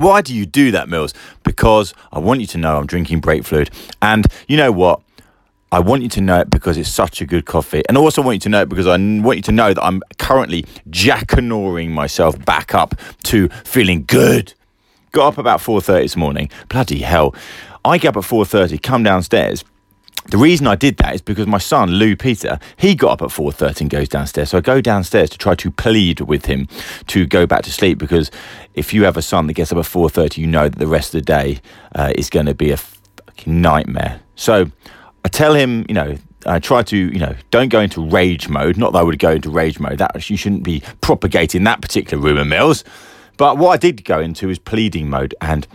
Why do you do that, Mills? Because I want you to know I'm drinking brake fluid. And you know what? I want you to know it because it's such a good coffee. And I also want you to know it because I want you to know that I'm currently jackanoring myself back up to feeling good. Got up about 4.30 this morning. Bloody hell. I get up at 4.30, come downstairs. The reason I did that is because my son, Lou Peter, he got up at 4.30 and goes downstairs. So I go downstairs to try to plead with him to go back to sleep because if you have a son that gets up at 4.30, you know that the rest of the day uh, is going to be a fucking nightmare. So I tell him, you know, I try to, you know, don't go into rage mode. Not that I would go into rage mode. That you shouldn't be propagating that particular rumour, Mills. But what I did go into is pleading mode, and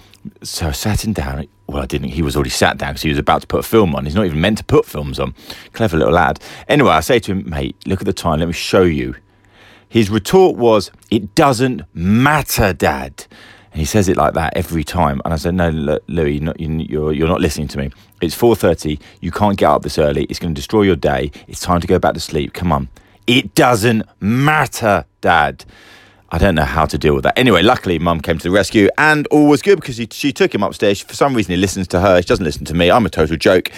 so I sat him down. Well, I didn't. He was already sat down because he was about to put a film on. He's not even meant to put films on. Clever little lad. Anyway, I say to him, mate, look at the time. Let me show you. His retort was, "It doesn't matter, Dad." And he says it like that every time. And I said, no, Louis, you're, you're not listening to me. It's 4.30. You can't get up this early. It's going to destroy your day. It's time to go back to sleep. Come on. It doesn't matter, Dad. I don't know how to deal with that. Anyway, luckily, Mum came to the rescue and all was good because he, she took him upstairs. For some reason, he listens to her. She doesn't listen to me. I'm a total joke.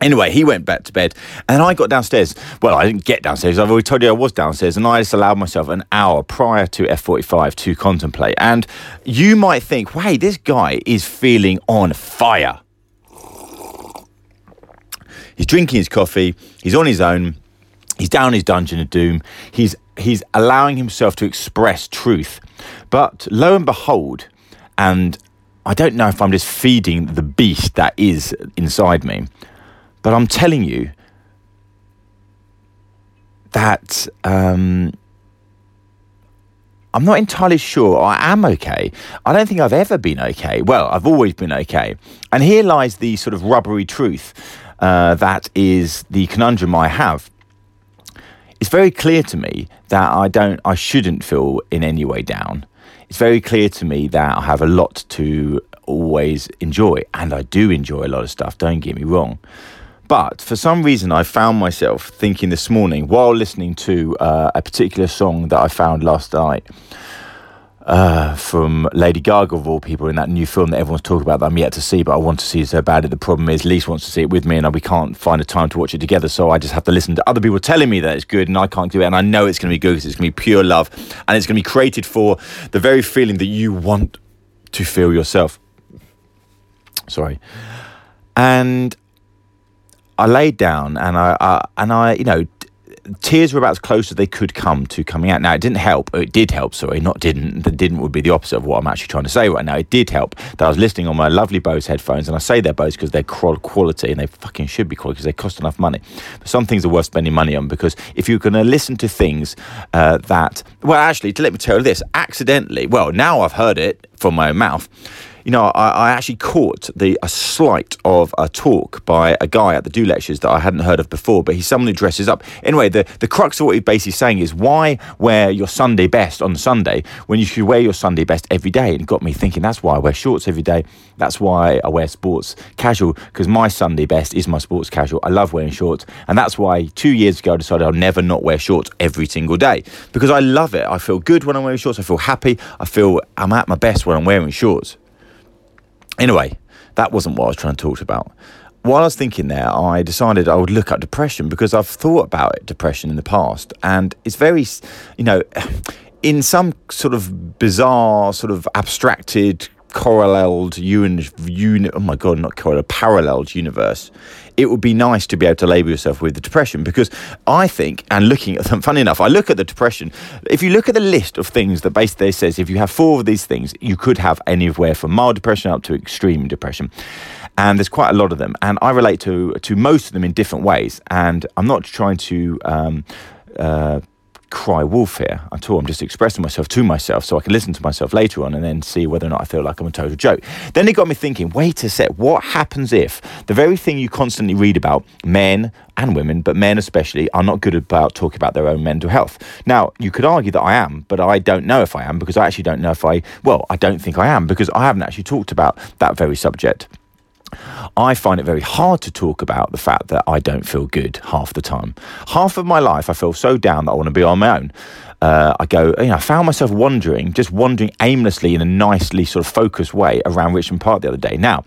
Anyway, he went back to bed, and I got downstairs. Well, I didn't get downstairs. I've already told you I was downstairs, and I just allowed myself an hour prior to F45 to contemplate. And you might think, "Wait, this guy is feeling on fire." He's drinking his coffee. He's on his own. He's down his dungeon of doom. He's he's allowing himself to express truth. But lo and behold, and I don't know if I'm just feeding the beast that is inside me. But I'm telling you that um, I'm not entirely sure I am okay. I don't think I've ever been okay. Well, I've always been okay. And here lies the sort of rubbery truth uh, that is the conundrum I have. It's very clear to me that I don't, I shouldn't feel in any way down. It's very clear to me that I have a lot to always enjoy, and I do enjoy a lot of stuff. Don't get me wrong. But for some reason, I found myself thinking this morning while listening to uh, a particular song that I found last night uh, from Lady Gaga, of all people, in that new film that everyone's talking about that I'm yet to see, but I want to see so badly. The problem is, Lise wants to see it with me, and we can't find a time to watch it together. So I just have to listen to other people telling me that it's good, and I can't do it. And I know it's going to be good because it's going to be pure love, and it's going to be created for the very feeling that you want to feel yourself. Sorry. And I laid down and I, I and I, you know, tears were about as close as they could come to coming out. Now, it didn't help. It did help, sorry, not didn't. The didn't would be the opposite of what I'm actually trying to say right now. It did help that I was listening on my lovely Bose headphones, and I say they're Bose because they're quality, and they fucking should be quality because they cost enough money. But some things are worth spending money on because if you're going to listen to things uh, that, well, actually, to let me tell you this, accidentally, well, now I've heard it from my own mouth you know, I, I, actually caught the a slight of a talk by a guy at the Do lectures that I hadn't heard of before, but he's someone who dresses up. Anyway, the, the crux of what he's basically saying is why wear your Sunday best on Sunday when you should wear your Sunday best every day? And it got me thinking that's why I wear shorts every day. That's why I wear sports casual because my Sunday best is my sports casual. I love wearing shorts, and that's why two years ago I decided I'll never not wear shorts every single day because I love it. I feel good when I'm wearing shorts. I feel happy. I feel I'm at my best when I'm wearing shorts. Anyway, that wasn't what I was trying to talk about. While I was thinking there, I decided I would look at depression because I've thought about it, depression in the past, and it's very, you know, in some sort of bizarre, sort of abstracted, correlated unit. Oh my god, not correlated, paralleled universe it would be nice to be able to label yourself with the depression because I think, and looking at them, funny enough, I look at the depression. If you look at the list of things that basically says if you have four of these things, you could have anywhere from mild depression up to extreme depression. And there's quite a lot of them, and I relate to to most of them in different ways. And I'm not trying to um, uh, cry wolf here at all. I'm just expressing myself to myself so I can listen to myself later on and then see whether or not I feel like I'm a total joke. Then it got me thinking wait a sec, what happens if the very thing you constantly read about, men and women, but men especially, are not good about talking about their own mental health? Now, you could argue that I am, but I don't know if I am because I actually don't know if I, well, I don't think I am because I haven't actually talked about that very subject. I find it very hard to talk about the fact that I don't feel good half the time. Half of my life, I feel so down that I want to be on my own. Uh, I go, you know, I found myself wandering, just wandering aimlessly in a nicely sort of focused way around Richmond Park the other day. Now,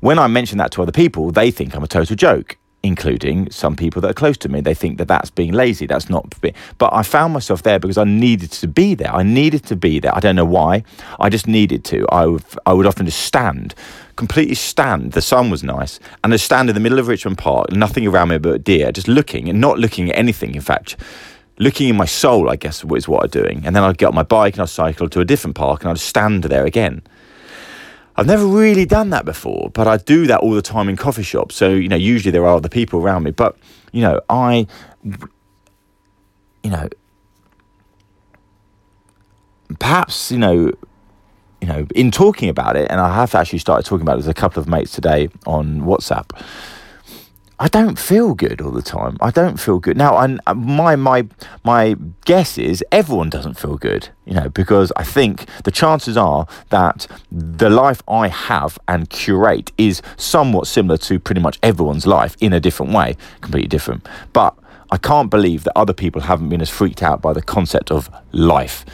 when I mention that to other people, they think I'm a total joke including some people that are close to me. They think that that's being lazy. That's not. But I found myself there because I needed to be there. I needed to be there. I don't know why. I just needed to. I would, I would often just stand, completely stand. The sun was nice, and I stand in the middle of Richmond Park, nothing around me but deer, just looking and not looking at anything. In fact. Looking in my soul, I guess, is what I'm doing. And then I'd get on my bike and I'd cycle to a different park and I'd stand there again. I've never really done that before, but I do that all the time in coffee shops. So, you know, usually there are other people around me, but, you know, I, you know, perhaps, you know, you know, in talking about it, and I have actually started talking about it with a couple of mates today on WhatsApp I don't feel good all the time. I don't feel good. Now, I, uh, my my my guess is everyone doesn't feel good, you know, because I think the chances are that the life I have and curate is somewhat similar to pretty much everyone's life in a different way, completely different. But I can't believe that other people haven't been as freaked out by the concept of life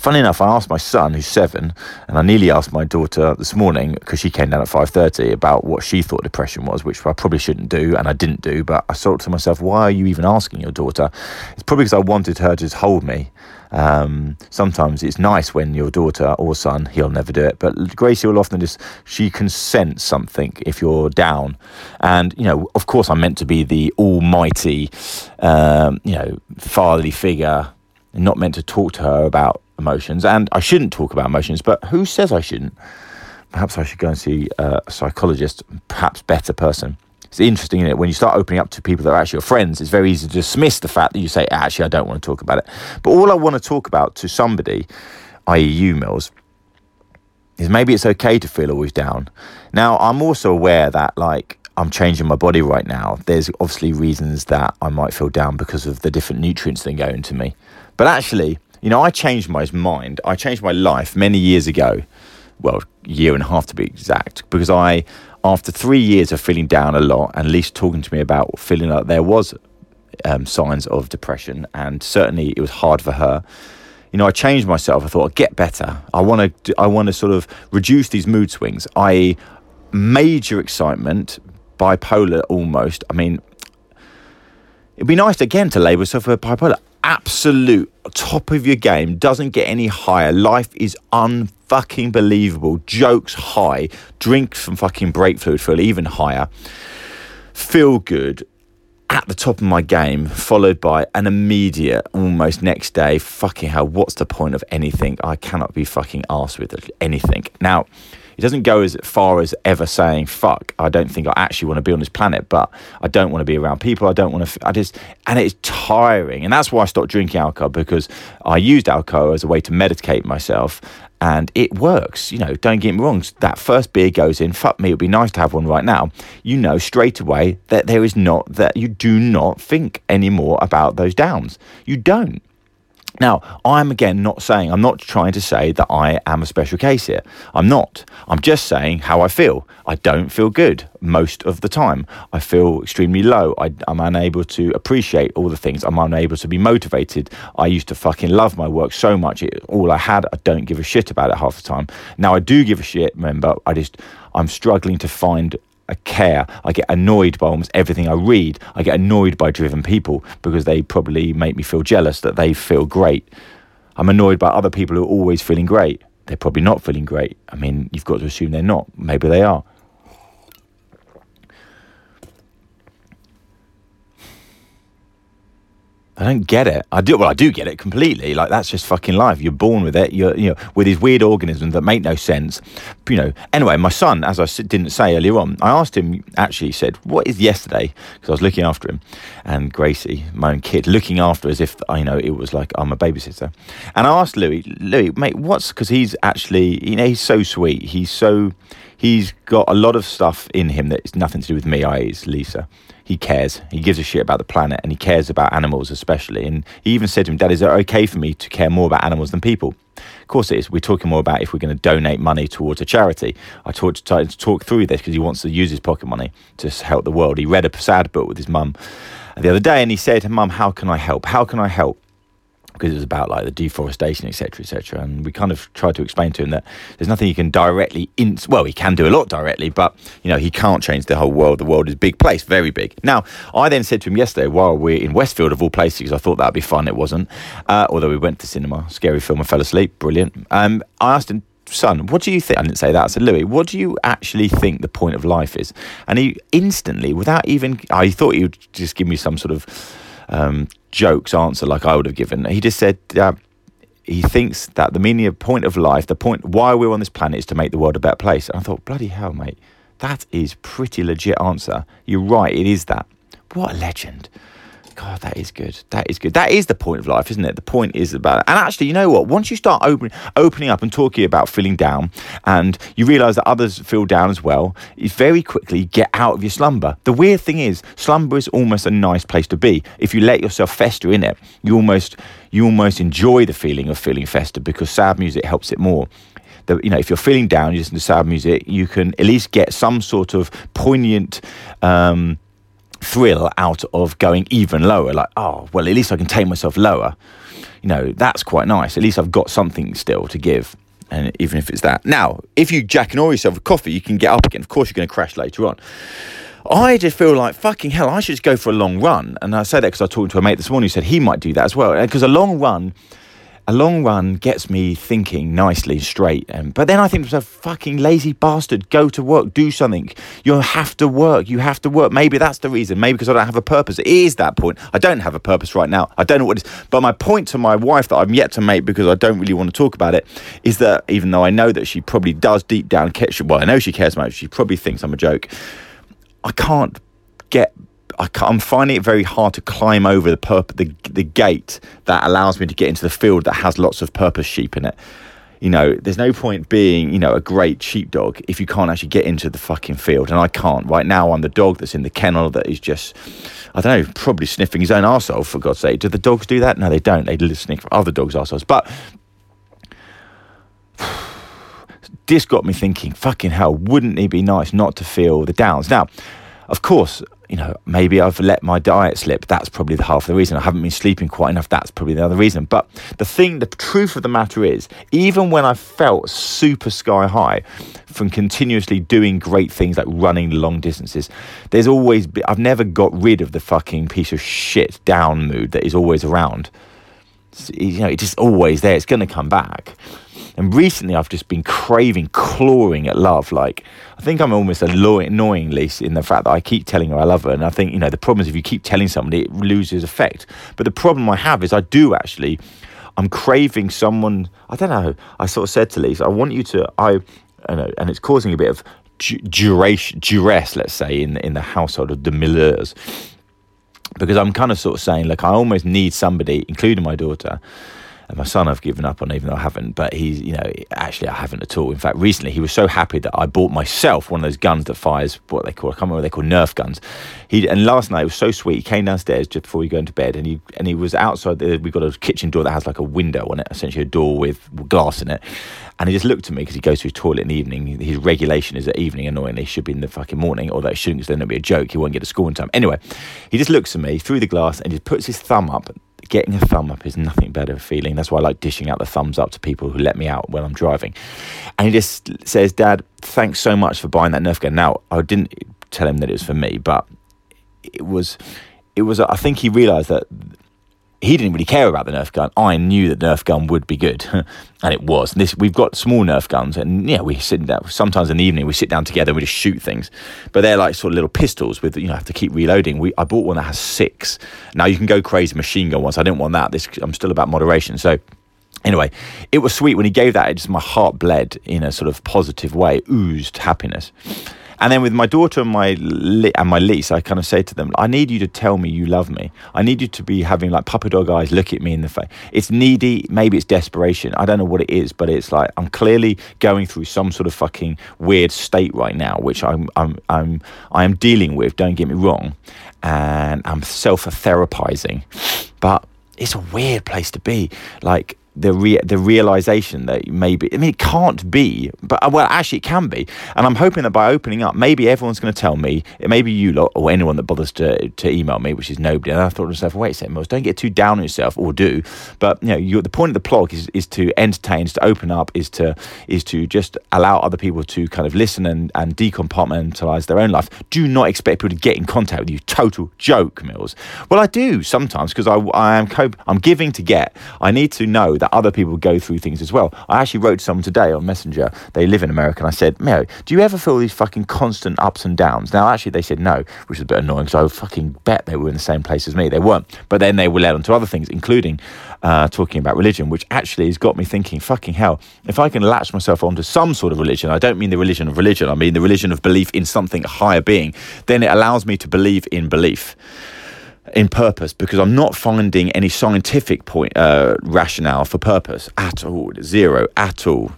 Funny enough, I asked my son, who's seven, and I nearly asked my daughter this morning because she came down at five thirty about what she thought depression was, which I probably shouldn't do, and I didn't do. But I thought to myself, why are you even asking your daughter? It's probably because I wanted her to just hold me. Um, sometimes it's nice when your daughter or son, he'll never do it, but Gracie will often just, she can sense something if you're down. And, you know, of course, I'm meant to be the almighty, um, you know, fatherly figure, not meant to talk to her about emotions, and I shouldn't talk about emotions, but who says I shouldn't? Perhaps I should go and see uh, a psychologist, perhaps better person. It's interesting, isn't it? When you start opening up to people that are actually your friends, it's very easy to dismiss the fact that you say, actually, I don't want to talk about it. But all I want to talk about to somebody, i.e., you, Mills, is maybe it's okay to feel always down. Now, I'm also aware that, like, I'm changing my body right now. There's obviously reasons that I might feel down because of the different nutrients that go into me. But actually, you know, I changed my mind. I changed my life many years ago. Well, year and a half to be exact, because I, after three years of feeling down a lot, and Lisa talking to me about feeling like there was um, signs of depression, and certainly it was hard for her. You know, I changed myself. I thought I'd get better. I want to. I want to sort of reduce these mood swings. I major excitement, bipolar almost. I mean, it'd be nice again to label myself a bipolar absolute top of your game doesn't get any higher. Life is unfucking believable. Jokes high. Drink some fucking brake fluid feel even higher. Feel good at the top of my game, followed by an immediate, almost next day, fucking hell, what's the point of anything? I cannot be fucking asked with anything. Now, he doesn't go as far as ever saying fuck. I don't think I actually want to be on this planet, but I don't want to be around people. I don't want to. I just and it's tiring, and that's why I stopped drinking alcohol because I used alcohol as a way to medicate myself. And it works, you know. Don't get me wrong. That first beer goes in. Fuck me, it'd be nice to have one right now. You know straight away that there is not that you do not think anymore about those downs. You don't. Now, I'm again not saying, I'm not trying to say that I am a special case here. I'm not. I'm just saying how I feel. I don't feel good most of the time. I feel extremely low. I, am unable to appreciate all the things. I'm unable to be motivated. I used to fucking love my work so much. It, all I had, I don't give a shit about it half the time. Now I do give a shit, remember, I just, I'm struggling to find I care. I get annoyed by almost everything I read. I get annoyed by driven people because they probably make me feel jealous that they feel great. I'm annoyed by other people who are always feeling great. They're probably not feeling great. I mean, you've got to assume they're not. Maybe they are. I don't get it. I do. Well, I do get it completely. Like that's just fucking life. You're born with it. You're, you know, with these weird organisms that make no sense. You know. Anyway, my son, as I didn't say earlier on, I asked him. Actually, he said, "What is yesterday?" Because I was looking after him, and Gracie, my own kid, looking after as if I you know it was like I'm a babysitter. And I asked Louis, Louis, mate, what's because he's actually, you know, he's so sweet. He's so, he's got a lot of stuff in him that is nothing to do with me. I is Lisa he cares. He gives a shit about the planet and he cares about animals especially. And he even said to him, Dad, is it okay for me to care more about animals than people? Of course it is. We're talking more about if we're going to donate money towards a charity. I tried to talk through this because he wants to use his pocket money to help the world. He read a sad book with his mum the other day and he said, Mum, how can I help? How can I help? Because it was about like the deforestation, etc., etc. And we kind of tried to explain to him that there's nothing he can directly, in- well, he can do a lot directly, but you know he can't change the whole world. The world is a big place, very big. Now, I then said to him yesterday, while we're in Westfield of all places, I thought that'd be fun. It wasn't, uh, although we went to cinema, scary film, I fell asleep, brilliant. Um, I asked him son, what do you think? I didn't say that. I said, Louis, what do you actually think the point of life is? And he instantly, without even, I thought he would just give me some sort of um, jokes answer like I would have given. He just said he thinks that the meaning of point of life, the point why we're on this planet is to make the world a better place. And I thought, bloody hell, mate, that is pretty legit answer. You're right, it is that. What a legend. God, that is good. That is good. That is the point of life, isn't it? The point is about, and actually, you know what? Once you start open, opening up and talking about feeling down, and you realise that others feel down as well, you very quickly get out of your slumber. The weird thing is, slumber is almost a nice place to be. If you let yourself fester in it, you almost you almost enjoy the feeling of feeling festered because sad music helps it more. The, you know, if you're feeling down, you listen to sad music, you can at least get some sort of poignant. Um, thrill out of going even lower. Like, oh, well, at least I can take myself lower. You know, that's quite nice. At least I've got something still to give. And even if it's that. Now, if you jack and all yourself with coffee, you can get up again. Of course, you're going to crash later on. I just feel like fucking hell. I should just go for a long run, and I say that because I talked to a mate this morning who said he might do that as well. Because a long run a long run gets me thinking nicely straight. Um, but then I think, a fucking lazy bastard, go to work, do something. You have to work. You have to work. Maybe that's the reason. Maybe because I don't have a purpose. It is that point. I don't have a purpose right now. I don't know what it is. But my point to my wife that I'm yet to make because I don't really want to talk about it is that even though I know that she probably does deep down, catch well, I know she cares much. She probably thinks I'm a joke. I can't get I am finding it very hard to climb over the, the the gate that allows me to get into the field that has lots of purpose sheep in it. You know, there's no point being, you know, a great sheepdog if you can't actually get into the fucking field. And I can't. Right now, I'm the dog that's in the kennel that is just, I don't know, probably sniffing his own arsehole, for God's sake. Do the dogs do that? No, they don't. They sniff other dogs' arseholes. But this got me thinking, fucking hell, wouldn't it be nice not to feel the downs? Now, of course, you know, maybe I've let my diet slip. That's probably the half of the reason. I haven't been sleeping quite enough. That's probably the other reason. But the thing, the truth of the matter is, even when I felt super sky high from continuously doing great things like running long distances, there's always, I've never got rid of the fucking piece of shit down mood that is always around. You know, it's just always there. It's going to come back. And recently, I've just been craving, clawing at love. Like, I think I'm almost annoying Lisa in the fact that I keep telling her I love her. And I think, you know, the problem is if you keep telling somebody, it loses effect. But the problem I have is I do actually, I'm craving someone. I don't know. I sort of said to Lisa, I want you to, I, I know, and it's causing a bit of duration, duress, let's say, in, in the household of the Millers. Because I'm kind of sort of saying, like, I almost need somebody, including my daughter, and my son I've given up on, even though I haven't. But he's, you know, actually I haven't at all. In fact, recently he was so happy that I bought myself one of those guns that fires what they call I can't remember what they call Nerf guns. He and last night it was so sweet. He came downstairs just before we go into bed, and he and he was outside. We've got a kitchen door that has like a window on it, essentially a door with glass in it. And he just looked at me because he goes to his toilet in the evening. His regulation is at evening, annoyingly. Should be in the fucking morning, although it shouldn't because then it'll be a joke. He won't get to school in time. Anyway, he just looks at me through the glass and just puts his thumb up getting a thumb up is nothing better feeling. That's why I like dishing out the thumbs up to people who let me out when I'm driving. And he just says, Dad, thanks so much for buying that Nerf gun. Now, I didn't tell him that it was for me, but it was, it was, I think he realized that he didn't really care about the Nerf gun. I knew that Nerf gun would be good, and it was. This we've got small Nerf guns, and yeah, we sit down. Sometimes in the evening, we sit down together and we just shoot things. But they're like sort of little pistols with you know have to keep reloading. We I bought one that has six. Now you can go crazy machine gun ones. I didn't want that. This I'm still about moderation. So anyway, it was sweet when he gave that. It just my heart bled in a sort of positive way, oozed happiness. And then with my daughter and my li- and my lease, I kind of say to them, I need you to tell me you love me. I need you to be having like puppy dog eyes, look at me in the face. It's needy, maybe it's desperation. I don't know what it is, but it's like I'm clearly going through some sort of fucking weird state right now, which I'm I'm I'm I am dealing with. Don't get me wrong, and I'm self therapizing, but it's a weird place to be. Like the re- the realization that maybe I mean it can't be, but uh, well actually it can be, and I'm hoping that by opening up, maybe everyone's going to tell me, maybe you lot or anyone that bothers to to email me, which is nobody. And I thought to myself, wait a second, Mills, don't get too down on yourself, or do, but you know, the point of the blog is is to entertain, is to open up, is to is to just allow other people to kind of listen and and decompartmentalize their own life. Do not expect people to get in contact with you. Total joke, Mills. Well, I do sometimes because I I am I'm giving to get. I need to know that other people go through things as well. I actually wrote someone today on Messenger. They live in America, and I said, Mary, do you ever feel these fucking constant ups and downs? Now, actually, they said no, which is a bit annoying because I fucking bet they were in the same place as me. They weren't. But then they were led on to other things, including uh, talking about religion, which actually has got me thinking, fucking hell, if I can latch myself onto some sort of religion, I don't mean the religion of religion, I mean the religion of belief in something higher being, then it allows me to believe in belief in purpose because I'm not finding any scientific point uh, rationale for purpose at all. Zero at all.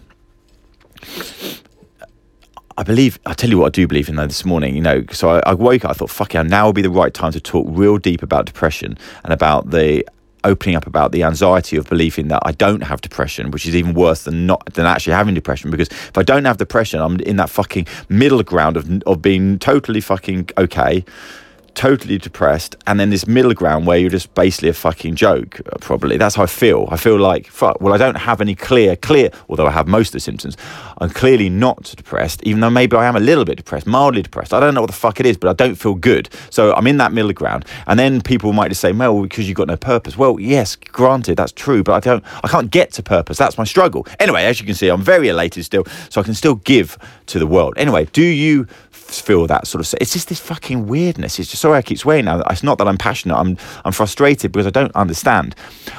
I believe. I tell you what, I do believe in though. This morning, you know, so I, I woke up. I thought, "Fuck yeah, now would be the right time to talk real deep about depression and about the opening up about the anxiety of believing that I don't have depression, which is even worse than not than actually having depression. Because if I don't have depression, I'm in that fucking middle ground of of being totally fucking okay, totally depressed, and then this middle ground where you're just basically a fucking joke. uh, Probably that's how I feel. I feel like fuck. Well, I don't have any clear, clear. Although I have most of the symptoms, I'm clearly not depressed. Even though maybe I am a little bit depressed, mildly depressed. I don't know what the fuck it is, but I don't feel good. So I'm in that middle ground, and then people might just say, "Well, because you've got no purpose." Well, yes, granted, that's true, but I don't. I can't get to purpose. That's my struggle. Anyway, as you can see, I'm very elated still, so I can still give to the world. Anyway, do you feel that sort of it's just this fucking weirdness. It's just sorry I keep swearing now it's not that I'm passionate I'm I'm frustrated because I don't understand.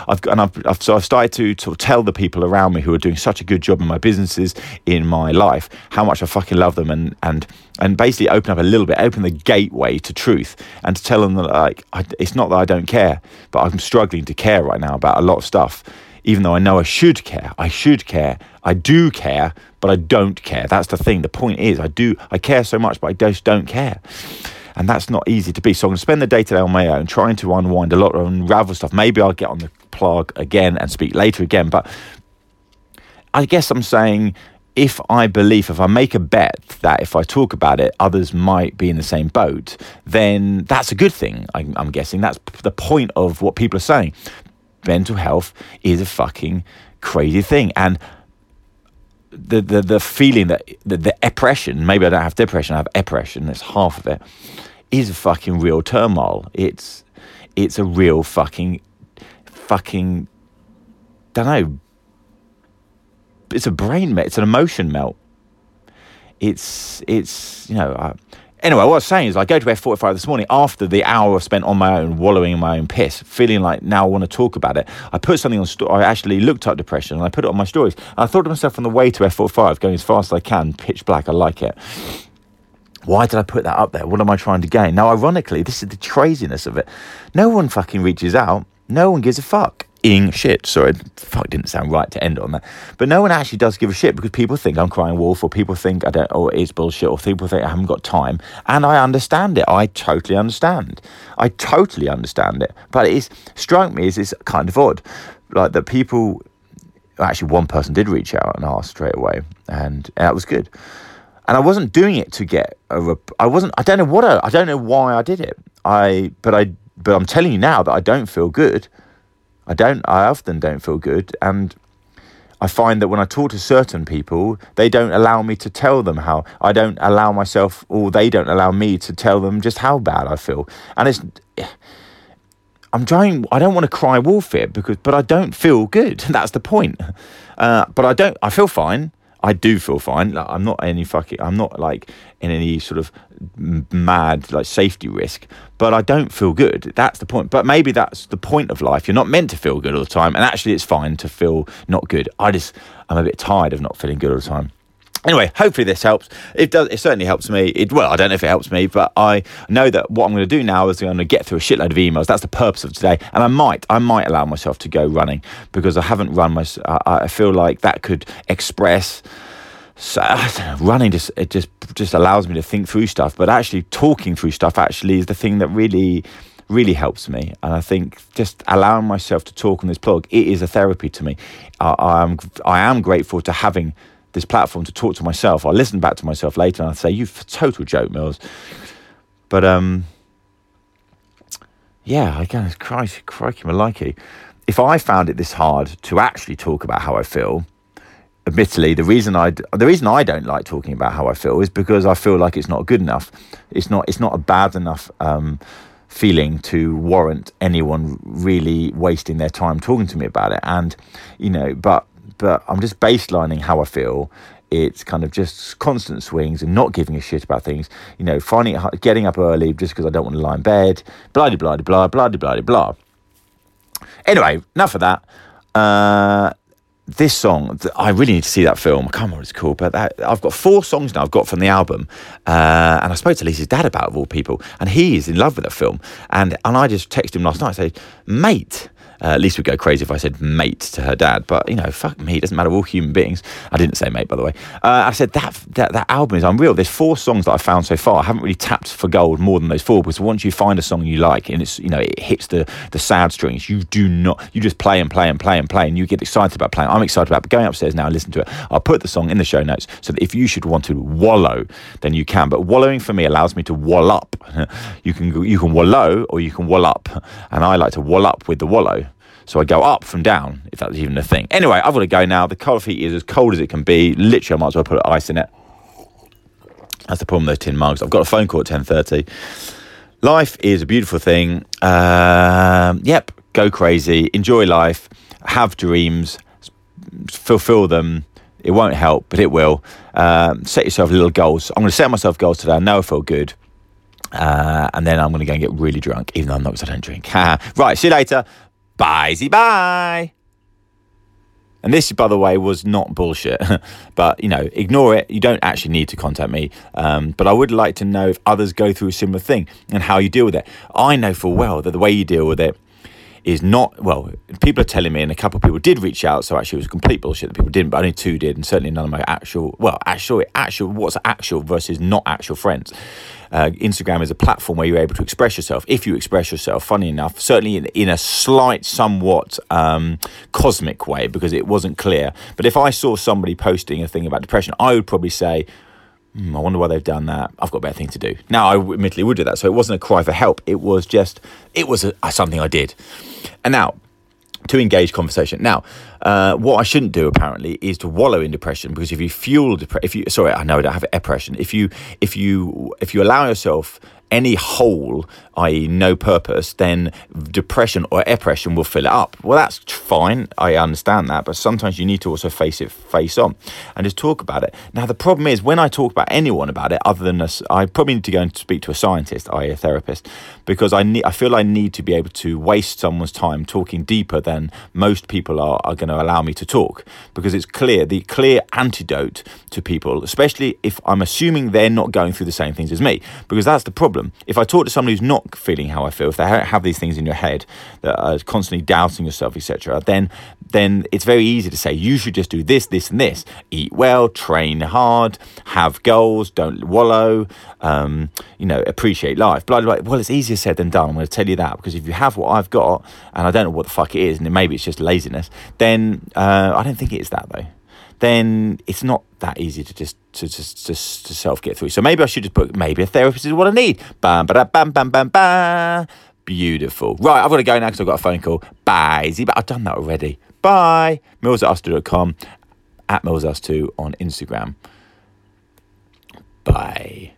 I've and I've, I've so I've started to tell the people around me who are doing such a good job in my businesses in my life how much I fucking love them and and and basically open up a little bit open the gateway to truth and to tell them that like I, it's not that I don't care but I'm struggling to care right now about a lot of stuff even though I know I should care. I should care. I do care, but I don't care. That's the thing. The point is, I do. I care so much, but I just don't care. And that's not easy to be. So I'm going to spend the day today on my own, trying to unwind a lot, of unravel stuff. Maybe I'll get on the plug again and speak later again. But I guess I'm saying if I believe, if I make a bet that if I talk about it, others might be in the same boat, then that's a good thing. I'm, I'm guessing that's the point of what people are saying. Mental health is a fucking crazy thing, and the the, the feeling that the, the oppression, maybe I don't have depression, I have oppression. That's half of it. Is a fucking real turmoil. It's it's a real fucking fucking don't know it's a brain melt. It's an emotion melt. It's it's you know. I, anyway, what I was saying is, I go to F forty five this morning after the hour I've spent on my own, wallowing in my own piss, feeling like now I want to talk about it. I put something on. Sto- I actually looked up depression and I put it on my stories. And I thought to myself on the way to F forty five, going as fast as I can, pitch black. I like it. Why did I put that up there? What am I trying to gain? Now, ironically, this is the craziness of it. No one fucking reaches out. No one gives a fuck ing shit. Sorry, fuck didn't sound right to end on that. But no one actually does give a shit because people think I'm crying wolf, or people think I don't, or it's bullshit, or people think I haven't got time. And I understand it. I totally understand. I totally understand it. But it is struck me as it's kind of odd, like that people. Actually, one person did reach out and ask straight away, and that was good. And I wasn't doing it to get a. Rep- I wasn't. I don't know what. I, I don't know why I did it. I. But I. But I'm telling you now that I don't feel good. I don't. I often don't feel good, and I find that when I talk to certain people, they don't allow me to tell them how. I don't allow myself, or they don't allow me to tell them just how bad I feel. And it's. I'm trying. I don't want to cry wolf here because, but I don't feel good. That's the point. Uh, but I don't. I feel fine. I do feel fine. Like, I'm not any fucking. I'm not like in any sort of mad like safety risk. But I don't feel good. That's the point. But maybe that's the point of life. You're not meant to feel good all the time. And actually, it's fine to feel not good. I just I'm a bit tired of not feeling good all the time. Anyway, hopefully this helps. It does. It certainly helps me. It well, I don't know if it helps me, but I know that what I'm going to do now is I'm going to get through a shitload of emails. That's the purpose of today, and I might, I might allow myself to go running because I haven't run my. I, I feel like that could express. So know, running just it just just allows me to think through stuff, but actually talking through stuff actually is the thing that really really helps me. And I think just allowing myself to talk on this blog, it is a therapy to me. I, I'm I am grateful to having this platform to talk to myself. I listen back to myself later and I say, "You total joke, Mills." But um, yeah, I guess crikey, crikey, maliki. If I found it this hard to actually talk about how I feel, admittedly, the reason I the reason I don't like talking about how I feel is because I feel like it's not good enough. It's not it's not a bad enough um, feeling to warrant anyone really wasting their time talking to me about it. And you know, but but I'm just baselining how I feel. It's kind of just constant swings and not giving a shit about things. You know, finding it, getting up early just because I don't want to lie in bed. Blah blah blah blah blah blah blah. Anyway, enough of that. Uh, this song, I really need to see that film. I can't remember it's called, but that, I've got four songs now I've got from the album. Uh, and I spoke to Lisa's dad about it, of all people, and he is in love with that film. And, and I just texted him last night, I said, mate, uh, at least we'd go crazy if I said mate to her dad. But you know, fuck me, it doesn't matter. All human beings. I didn't say mate, by the way. Uh, I said that, that that album is unreal. There's four songs that I found so far. I haven't really tapped for gold more than those four because once you find a song you like and it's you know it hits the the sad strings, you do not you just play and play and play and play and you get excited about playing. I'm excited about going upstairs now and listen to it. I'll put the song in the show notes so that if you should want to wallow, then you can. But wallowing for me allows me to wall up. you can you can wallow or you can wall up, and I like to wall up with the wallow. So I go up from down, if that's even a thing. Anyway, I've got to go now. The coffee is as cold as it can be. Literally, I might as well put ice in it. That's the problem with those tin mugs. I've got a phone call at 10.30. Life is a beautiful thing. Um, yep, go crazy. Enjoy life. Have dreams. Fulfill them. It won't help, but it will. Um, set yourself little goals. I'm going to set myself goals today. I know I feel good. Uh, and then I'm going to go and get really drunk, even though I'm not because I don't drink. right, see you later. Bye, bye. And this, by the way, was not bullshit. but, you know, ignore it. You don't actually need to contact me. Um, but I would like to know if others go through a similar thing and how you deal with it. I know full well that the way you deal with it is not well. People are telling me, and a couple of people did reach out. So actually, it was complete bullshit that people didn't, but only two did, and certainly none of my actual well, actual, actual, what's actual versus not actual friends. Uh, Instagram is a platform where you're able to express yourself. If you express yourself, funny enough, certainly in, in a slight, somewhat um, cosmic way, because it wasn't clear. But if I saw somebody posting a thing about depression, I would probably say. Mm, I wonder why they've done that. I've got a better thing to do. Now, I admittedly would do that. So it wasn't a cry for help. It was just, it was a, something I did. And now, to engage conversation. Now, uh, what I shouldn't do apparently is to wallow in depression because if you fuel depression, if you sorry, I know I don't have depression. If you if you if you allow yourself any hole, i.e., no purpose, then depression or oppression will fill it up. Well, that's fine. I understand that. But sometimes you need to also face it face on and just talk about it. Now, the problem is when I talk about anyone about it, other than us, I probably need to go and speak to a scientist, i.e., a therapist, because I, need, I feel I need to be able to waste someone's time talking deeper than most people are, are going to allow me to talk. Because it's clear, the clear antidote to people, especially if I'm assuming they're not going through the same things as me, because that's the problem problem. If I talk to somebody who's not feeling how I feel, if they have these things in your head that are constantly doubting yourself, etc., then then it's very easy to say you should just do this, this, and this. Eat well, train hard, have goals, don't wallow. Um, you know, appreciate life. Blah, blah, blah. Well, it's easier said than done. I'm going to tell you that because if you have what I've got, and I don't know what the fuck it is, and maybe it's just laziness, then uh, I don't think it is that though then it's not that easy to just to just to, to self get through. So maybe I should just put maybe a therapist is what I need. Bam, bam, bam, bam, bam, bam. Beautiful. Right, I've got to go now because I've got a phone call. Bye. But I've done that already. Bye. Mills at at Mills2 on Instagram. Bye.